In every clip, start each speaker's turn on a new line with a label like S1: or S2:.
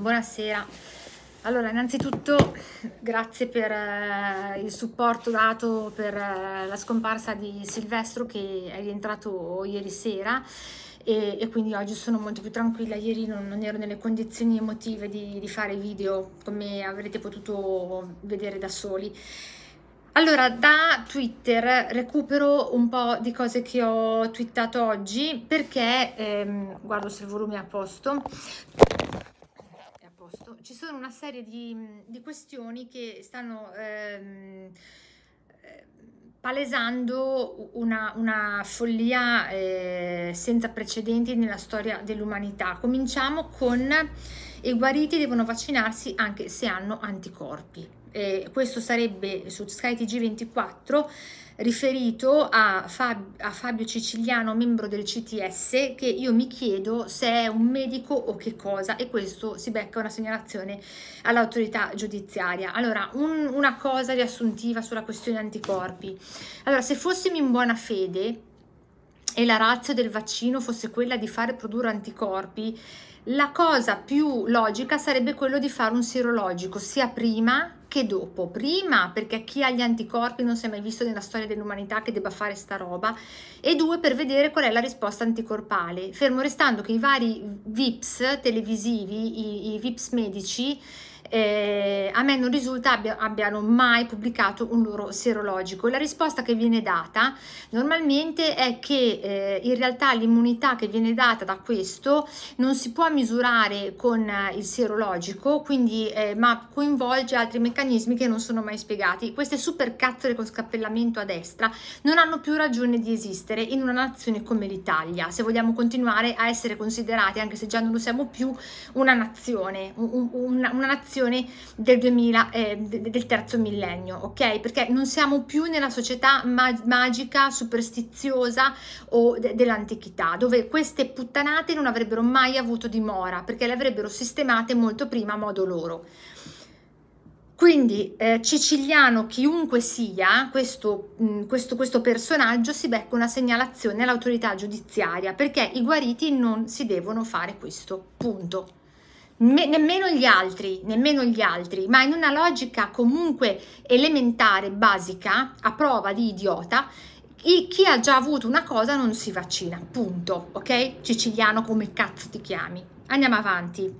S1: Buonasera. Allora, innanzitutto grazie per eh, il supporto dato per eh, la scomparsa di Silvestro che è rientrato ieri sera e, e quindi oggi sono molto più tranquilla. Ieri non, non ero nelle condizioni emotive di, di fare video come avrete potuto vedere da soli. Allora, da Twitter recupero un po' di cose che ho twittato oggi perché, ehm, guardo se il volume è a posto, posto, ci sono una serie di, di questioni che stanno ehm, eh, palesando una, una follia eh, senza precedenti nella storia dell'umanità. Cominciamo con i guariti devono vaccinarsi anche se hanno anticorpi. Eh, questo sarebbe su SkyTG24 riferito a, Fab, a, Fabio Ciciliano, membro del CTS, che io mi chiedo se è un medico o che cosa e questo si becca una segnalazione all'autorità giudiziaria. Allora, un, una cosa riassuntiva sulla questione anticorpi. Allora, se fossimo in buona fede e la razza del vaccino fosse quella di fare produrre anticorpi, la cosa più logica sarebbe quello di fare un sierologico sia prima che dopo. Prima perché chi ha gli anticorpi non si è mai visto nella storia dell'umanità che debba fare sta roba e due per vedere qual è la risposta anticorpale. Fermo restando che i vari VIPs televisivi, i, i VIPs medici eh, a me non risulta abbia, abbiano mai pubblicato un loro serologico. La risposta che viene data normalmente è che eh, in realtà l'immunità che viene data da questo non si può misurare con eh, il serologico, quindi, eh, ma coinvolge altri meccanismi che non sono mai spiegati. Queste super cazzole con scappellamento a destra non hanno più ragione di esistere in una nazione come l'Italia, se vogliamo continuare a essere considerati, anche se già non lo siamo più, una nazione, un, una, una nazione generazione del 2000, eh, del terzo millennio, ok? Perché non siamo più nella società mag magica, superstiziosa o de dell'antichità, dove queste puttanate non avrebbero mai avuto dimora, perché le avrebbero sistemate molto prima a modo loro. Quindi eh, Ciciliano, chiunque sia, questo, mh, mm, questo, questo, personaggio si becca una segnalazione all'autorità giudiziaria perché i guariti non si devono fare questo, punto. Me, nemmeno gli altri, nemmeno gli altri, ma in una logica comunque elementare, basica, a prova di idiota, chi ha già avuto una cosa non si vaccina, punto, ok? Siciliano come cazzo ti chiami. Andiamo avanti.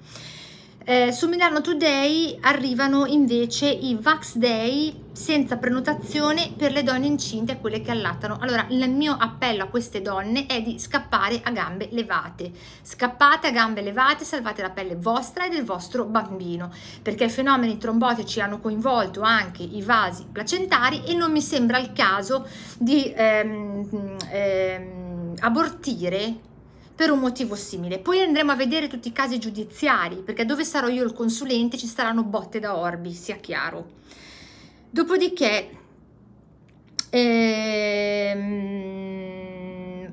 S1: Eh, su Milano Today arrivano invece i Vax Day senza prenotazione per le donne incinte e quelle che allattano. Allora, il mio appello a queste donne è di scappare a gambe levate. Scappate a gambe levate, salvate la pelle vostra e del vostro bambino, perché i fenomeni trombotici hanno coinvolto anche i vasi placentari e non mi sembra il caso di ehm, ehm, abortire per un motivo simile. Poi andremo a vedere tutti i casi giudiziari, perché dove sarò io il consulente ci saranno botte da orbi, sia chiaro. Dopodiché ehm,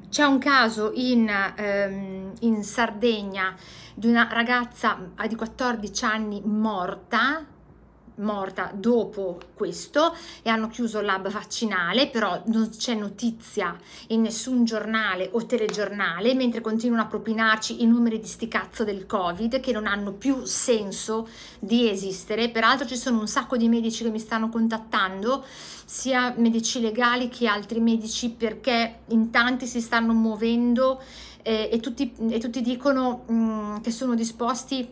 S1: c'è un caso in, ehm, in Sardegna di una ragazza di 14 anni morta morta dopo questo e hanno chiuso l'hub vaccinale, però non c'è notizia in nessun giornale o telegiornale, mentre continuano a propinarci i numeri di sti cazzo del Covid che non hanno più senso di esistere. Peraltro ci sono un sacco di medici che mi stanno contattando, sia medici legali che altri medici, perché in tanti si stanno muovendo eh, e, tutti, e, tutti, dicono mh, mm, che sono disposti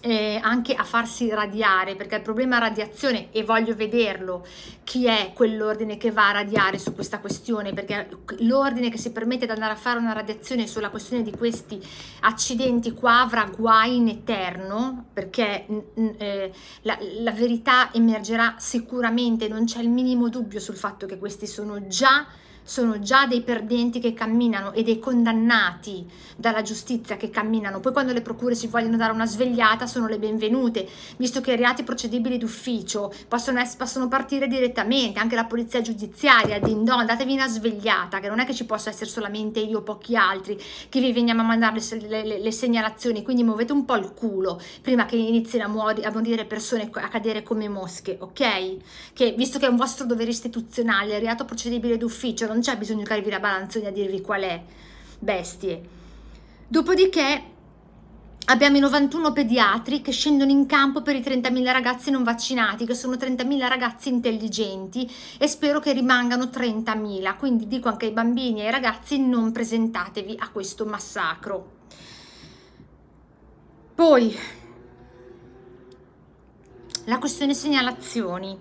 S1: eh, anche a farsi radiare perché il problema radiazione e voglio vederlo chi è quell'ordine che va a radiare su questa questione perché l'ordine che si permette di andare a fare una radiazione sulla questione di questi accidenti qua avrà guai in eterno perché eh, la, la verità emergerà sicuramente non c'è il minimo dubbio sul fatto che questi sono già sono già dei perdenti che camminano e dei condannati dalla giustizia che camminano. Poi quando le procure si vogliono dare una svegliata sono le benvenute, visto che i reati procedibili d'ufficio possono, essere, possono partire direttamente, anche la polizia giudiziaria, din don, datevi una svegliata, che non è che ci possa essere solamente io o pochi altri che vi veniamo a mandare le, le, le, segnalazioni, quindi muovete un po' il culo prima che inizino a, muori, a morire persone, a cadere come mosche, ok? Che visto che è un vostro dovere istituzionale, il reato procedibile d'ufficio, non c'è bisogno di carivi la balanzoni a dirvi qual è, bestie. Dopodiché Abbiamo i 91 pediatri che scendono in campo per i 30.000 ragazzi non vaccinati, che sono 30.000 ragazzi intelligenti e spero che rimangano 30.000. Quindi dico anche ai bambini e ai ragazzi non presentatevi a questo massacro. Poi, la questione segnalazioni.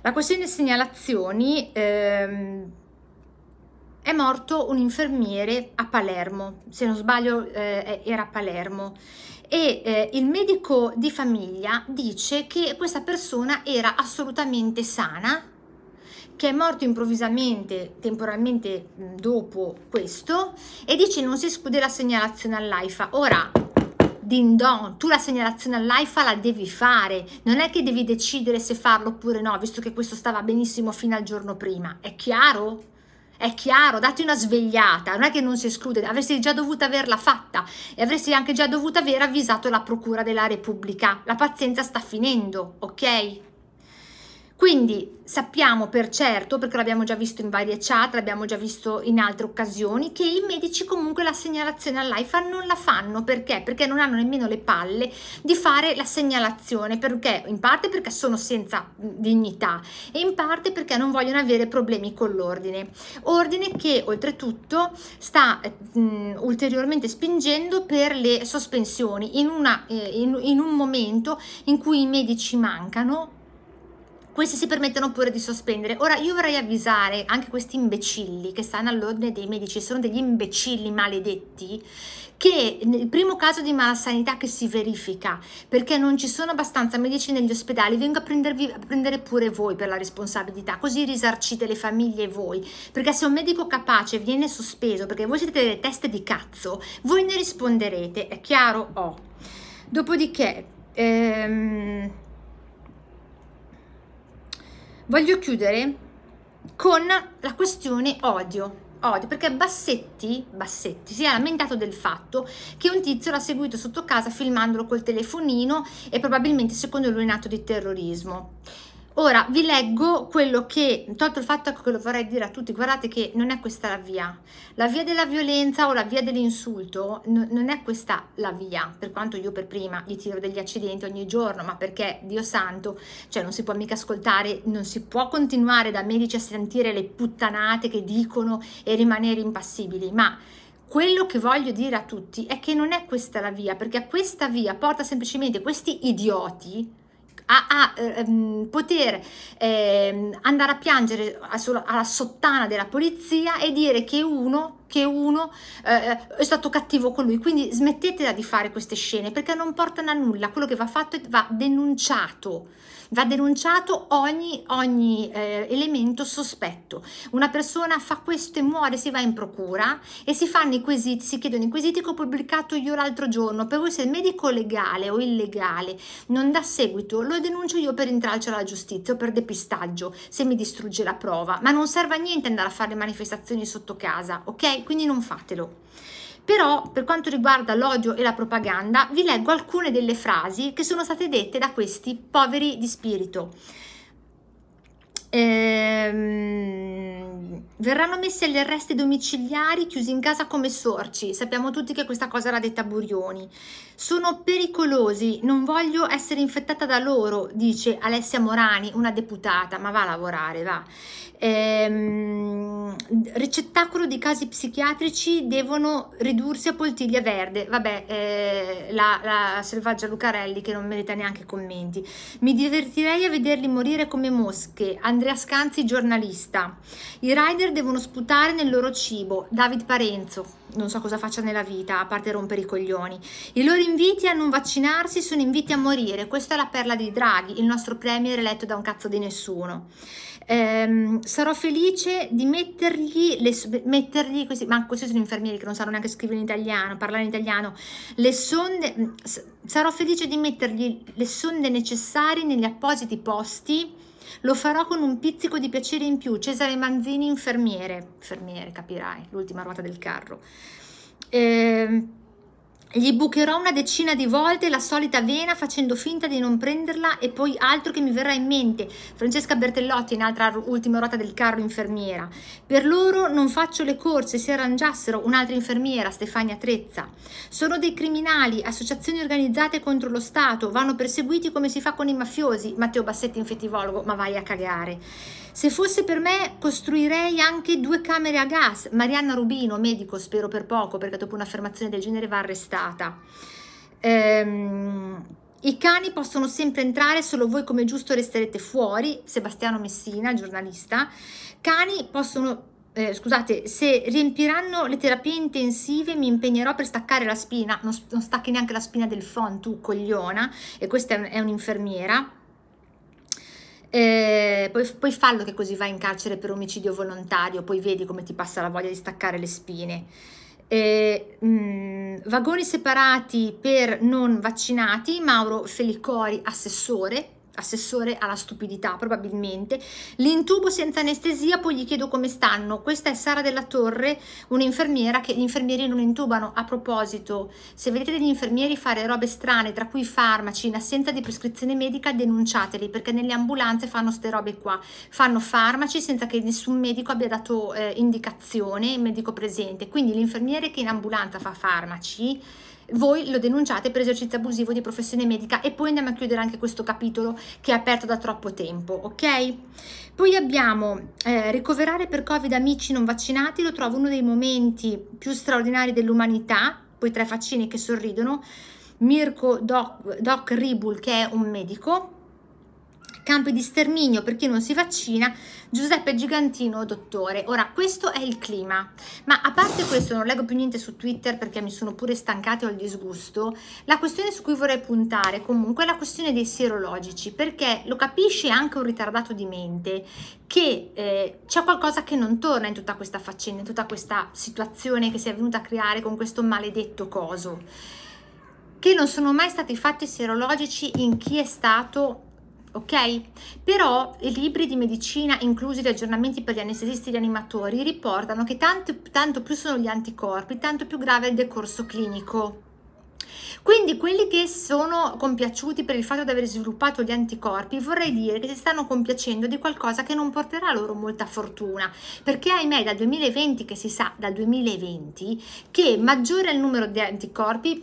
S1: La questione segnalazioni... Ehm, è morto un infermiere a Palermo, se non sbaglio eh, era a Palermo e eh, il medico di famiglia dice che questa persona era assolutamente sana, che è morto improvvisamente, temporalmente dopo questo e dice non si esclude la segnalazione all'AIFA. Ora, din don, tu la segnalazione all'AIFA la devi fare, non è che devi decidere se farlo oppure no, visto che questo stava benissimo fino al giorno prima, è chiaro? È chiaro, dati una svegliata, non è che non si esclude, avresti già dovuto averla fatta e avresti anche già dovuto aver avvisato la Procura della Repubblica. La pazienza sta finendo, ok? Quindi sappiamo per certo, perché l'abbiamo già visto in varie chat, l'abbiamo già visto in altre occasioni, che i medici comunque la segnalazione all'AIFA non la fanno. Perché? Perché non hanno nemmeno le palle di fare la segnalazione, perché in parte perché sono senza dignità e in parte perché non vogliono avere problemi con l'ordine. Ordine che oltretutto sta mh, ulteriormente spingendo per le sospensioni in, una, eh, in, in un momento in cui i medici mancano questi si permettono pure di sospendere. Ora io vorrei avvisare anche questi imbecilli che stanno all'ordine dei medici, sono degli imbecilli maledetti, che nel primo caso di malasanità che si verifica, perché non ci sono abbastanza medici negli ospedali, vengo a, prendervi, a prendere pure voi per la responsabilità, così risarcite le famiglie voi, perché se un medico capace viene sospeso, perché voi siete delle teste di cazzo, voi ne risponderete, è chiaro? Oh. Dopodiché... Ehm, voglio chiudere con la questione odio. Odio, perché Bassetti, Bassetti si è lamentato del fatto che un tizio l'ha seguito sotto casa filmandolo col telefonino e probabilmente secondo lui è in atto di terrorismo. Ora vi leggo quello che, tolto il fatto che lo vorrei dire a tutti, guardate che non è questa la via. La via della violenza o la via dell'insulto no, non è questa la via, per quanto io per prima gli tiro degli accidenti ogni giorno, ma perché, Dio santo, cioè non si può mica ascoltare, non si può continuare da medici a sentire le puttanate che dicono e rimanere impassibili, ma quello che voglio dire a tutti è che non è questa la via, perché questa via porta semplicemente questi idioti a, a ehm, poter ehm, andare a piangere alla sottana della polizia e dire che uno che uno eh, è stato cattivo con lui. Quindi smettetela di fare queste scene perché non portano a nulla. Quello che va fatto è va denunciato. Va denunciato ogni, ogni eh, elemento sospetto. Una persona fa questo e muore, si va in procura e si fanno i quesiti, si chiedono i quesiti che ho pubblicato io l'altro giorno. Per voi se il medico legale o illegale non dà seguito, lo denuncio io per intralcio alla giustizia o per depistaggio se mi distrugge la prova. Ma non serve a niente andare a fare manifestazioni sotto casa, ok? Quindi non fatelo. Però per quanto riguarda l'odio e la propaganda vi leggo alcune delle frasi che sono state dette da questi poveri di spirito. Ehm, verranno messi agli arresti domiciliari chiusi in casa come sorci. Sappiamo tutti che questa cosa era detta Burioni. Sono pericolosi, non voglio essere infettata da loro, dice Alessia Morani, una deputata, ma va a lavorare, va. Ehm, ricettacolo di casi psichiatrici devono ridursi a poltiglia verde. Vabbè, eh, la, la selvaggia Lucarelli che non merita neanche commenti. Mi divertirei a vederli morire come mosche. Andrea Scanzi, giornalista. I rider devono sputare nel loro cibo. David Parenzo. Non so cosa faccia nella vita, a parte rompere i coglioni. I loro inviti a non vaccinarsi sono inviti a morire. Questa è la perla di Draghi, il nostro premier eletto da un cazzo di nessuno. Ehm, sarò felice di mettergli, le, mettergli questi, ma questi sono infermieri che non sanno neanche scrivere in italiano, parlare in italiano, le sonde, mm, sarò felice di mettergli le sonde necessarie negli appositi posti, lo farò con un pizzico di piacere in più, Cesare Manzini, infermiere, infermiere capirai, l'ultima ruota del carro. Ehm, gli bucherò una decina di volte la solita vena facendo finta di non prenderla e poi altro che mi verrà in mente. Francesca Bertellotti, in altra ultima ruota del carro, infermiera. Per loro non faccio le corse, si arrangiassero un'altra infermiera, Stefania Trezza. Sono dei criminali, associazioni organizzate contro lo Stato, vanno perseguiti come si fa con i mafiosi. Matteo Bassetti, infettivologo, ma vai a cagare. Se fosse per me costruirei anche due camere a gas. Marianna Rubino, medico, spero per poco, perché dopo un'affermazione del genere va arrestata. Ehm, I cani possono sempre entrare, solo voi come giusto resterete fuori. Sebastiano Messina, giornalista. Cani possono eh, scusate, se riempiranno le terapie intensive mi impegnerò per staccare la spina, non, non stacchi neanche la spina del phon, tu cogliona, e questa è, è un'infermiera. Eh, poi, poi fallo che così vai in carcere per omicidio volontario, poi vedi come ti passa la voglia di staccare le spine. Eh, mh, mm, vagoni separati per non vaccinati, Mauro Felicori, assessore, assessore alla stupidità probabilmente, l'intubo senza anestesia, poi gli chiedo come stanno. Questa è Sara della Torre, un'infermiera che gli infermieri non intubano. A proposito, se vedete degli infermieri fare robe strane, tra cui farmaci in assenza di prescrizione medica, denunciateli perché nelle ambulanze fanno ste robe qua. Fanno farmaci senza che nessun medico abbia dato eh, indicazione, medico presente. Quindi l'infermiere che in ambulanza fa farmaci voi lo denunciate per esercizio abusivo di professione medica. E poi andiamo a chiudere anche questo capitolo che è aperto da troppo tempo, ok? Poi abbiamo eh, ricoverare per Covid amici non vaccinati, lo trovo uno dei momenti più straordinari dell'umanità, poi tre faccini che sorridono, Mirko Doc, Doc Ribul che è un medico, campi di sterminio per chi non si vaccina, Giuseppe Gigantino, dottore. Ora, questo è il clima, ma a parte questo non leggo più niente su Twitter perché mi sono pure stancata o il disgusto, la questione su cui vorrei puntare comunque è la questione dei sierologici, perché lo capisce anche un ritardato di mente che eh, c'è qualcosa che non torna in tutta questa faccenda, in tutta questa situazione che si è venuta a creare con questo maledetto coso. Che non sono mai stati fatti sierologici in chi è stato ok? Però i libri di medicina, inclusi gli aggiornamenti per gli anestesisti e gli animatori, riportano che tanto, tanto più sono gli anticorpi, tanto più grave è il decorso clinico. Quindi quelli che sono compiaciuti per il fatto di aver sviluppato gli anticorpi, vorrei dire che si stanno compiacendo di qualcosa che non porterà loro molta fortuna, perché ahimè dal 2020, che si sa dal 2020, che maggiore è il numero di anticorpi,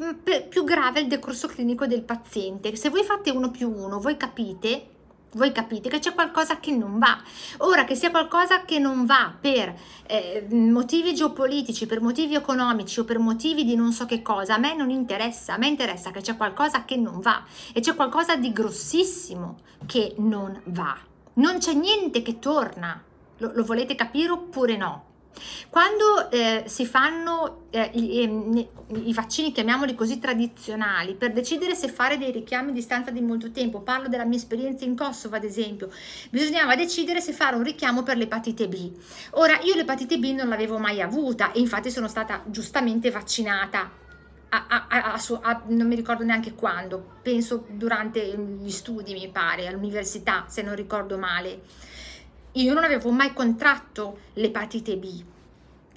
S1: più grave è il decorso clinico del paziente. Se voi fate uno più uno, voi capite voi capite che c'è qualcosa che non va. Ora che sia qualcosa che non va per eh, motivi geopolitici, per motivi economici o per motivi di non so che cosa, a me non interessa, a me interessa che c'è qualcosa che non va e c'è qualcosa di grossissimo che non va. Non c'è niente che torna. Lo, lo volete capire oppure no? Quando eh, si fanno eh, i, i, vaccini, chiamiamoli così, tradizionali, per decidere se fare dei richiami a distanza di molto tempo, parlo della mia esperienza in Kosovo ad esempio, bisognava decidere se fare un richiamo per l'epatite B. Ora, io l'epatite B non l'avevo mai avuta e infatti sono stata giustamente vaccinata a, a, a, non mi ricordo neanche quando, penso durante gli studi mi pare, all'università se non ricordo male io non avevo mai contratto l'epatite B,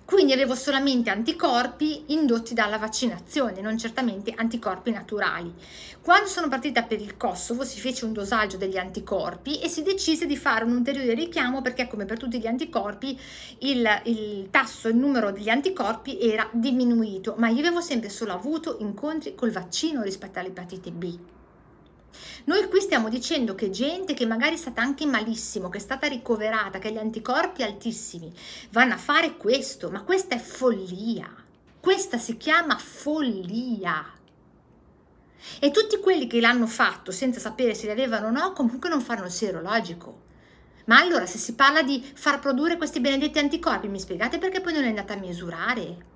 S1: quindi avevo solamente anticorpi indotti dalla vaccinazione, non certamente anticorpi naturali. Quando sono partita per il Kosovo si fece un dosaggio degli anticorpi e si decise di fare un ulteriore richiamo perché come per tutti gli anticorpi il, il tasso, il numero degli anticorpi era diminuito, ma io avevo sempre solo avuto incontri col vaccino rispetto all'epatite B. Noi qui stiamo dicendo che gente che magari è stata anche malissimo, che è stata ricoverata, che ha gli anticorpi altissimi, vanno a fare questo, ma questa è follia. Questa si chiama follia. E tutti quelli che l'hanno fatto senza sapere se li avevano o no, comunque non fanno il serologico. Ma allora se si parla di far produrre questi benedetti anticorpi, mi spiegate perché poi non è andata a misurare?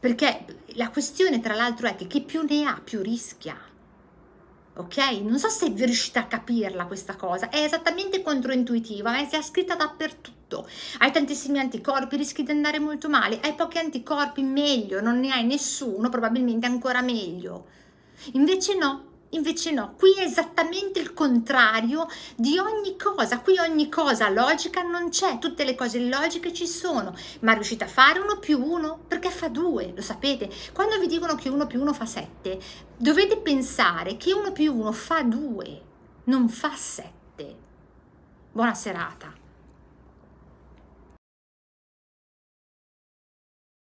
S1: Perché la questione tra l'altro è che chi più ne ha più rischia ok? Non so se riuscite a capirla questa cosa, è esattamente controintuitiva, eh? è scritta dappertutto. Hai tantissimi anticorpi, rischi di andare molto male, hai pochi anticorpi, meglio, non ne hai nessuno, probabilmente ancora meglio. Invece no, Invece no, qui è esattamente il contrario di ogni cosa, qui ogni cosa logica non c'è, tutte le cose logiche ci sono, ma riuscite a fare uno più uno perché fa due, lo sapete? Quando vi dicono che uno più uno fa sette, dovete pensare che uno più uno fa due, non fa sette. Buona serata.